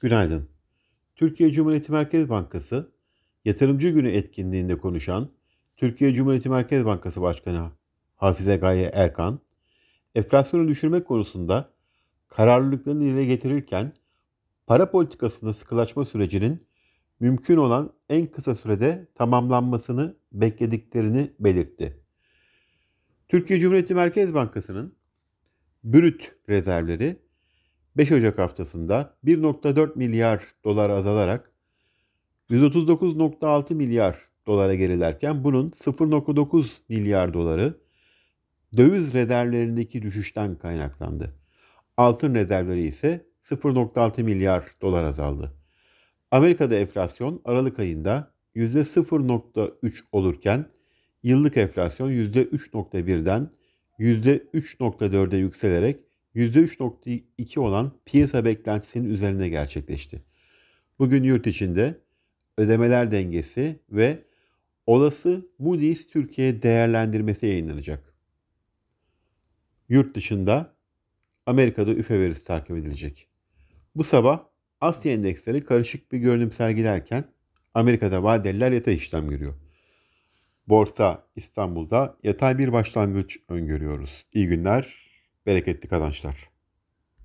Günaydın. Türkiye Cumhuriyeti Merkez Bankası yatırımcı günü etkinliğinde konuşan Türkiye Cumhuriyeti Merkez Bankası Başkanı Hafize Gaye Erkan, enflasyonu düşürmek konusunda kararlılıklarını dile getirirken para politikasında sıkılaşma sürecinin mümkün olan en kısa sürede tamamlanmasını beklediklerini belirtti. Türkiye Cumhuriyeti Merkez Bankası'nın brüt rezervleri 5 Ocak haftasında 1.4 milyar dolar azalarak 139.6 milyar dolara gerilerken bunun 0.9 milyar doları döviz rezervlerindeki düşüşten kaynaklandı. Altın rezervleri ise 0.6 milyar dolar azaldı. Amerika'da enflasyon Aralık ayında %0.3 olurken yıllık enflasyon %3.1'den %3.4'e yükselerek %3.2 olan piyasa beklentisinin üzerinde gerçekleşti. Bugün yurt içinde ödemeler dengesi ve olası Moody's Türkiye değerlendirmesi yayınlanacak. Yurt dışında Amerika'da üfe verisi takip edilecek. Bu sabah Asya endeksleri karışık bir görünüm sergilerken Amerika'da vadeliler yatay işlem görüyor. Borsa İstanbul'da yatay bir başlangıç öngörüyoruz. İyi günler, bereketli kazançlar.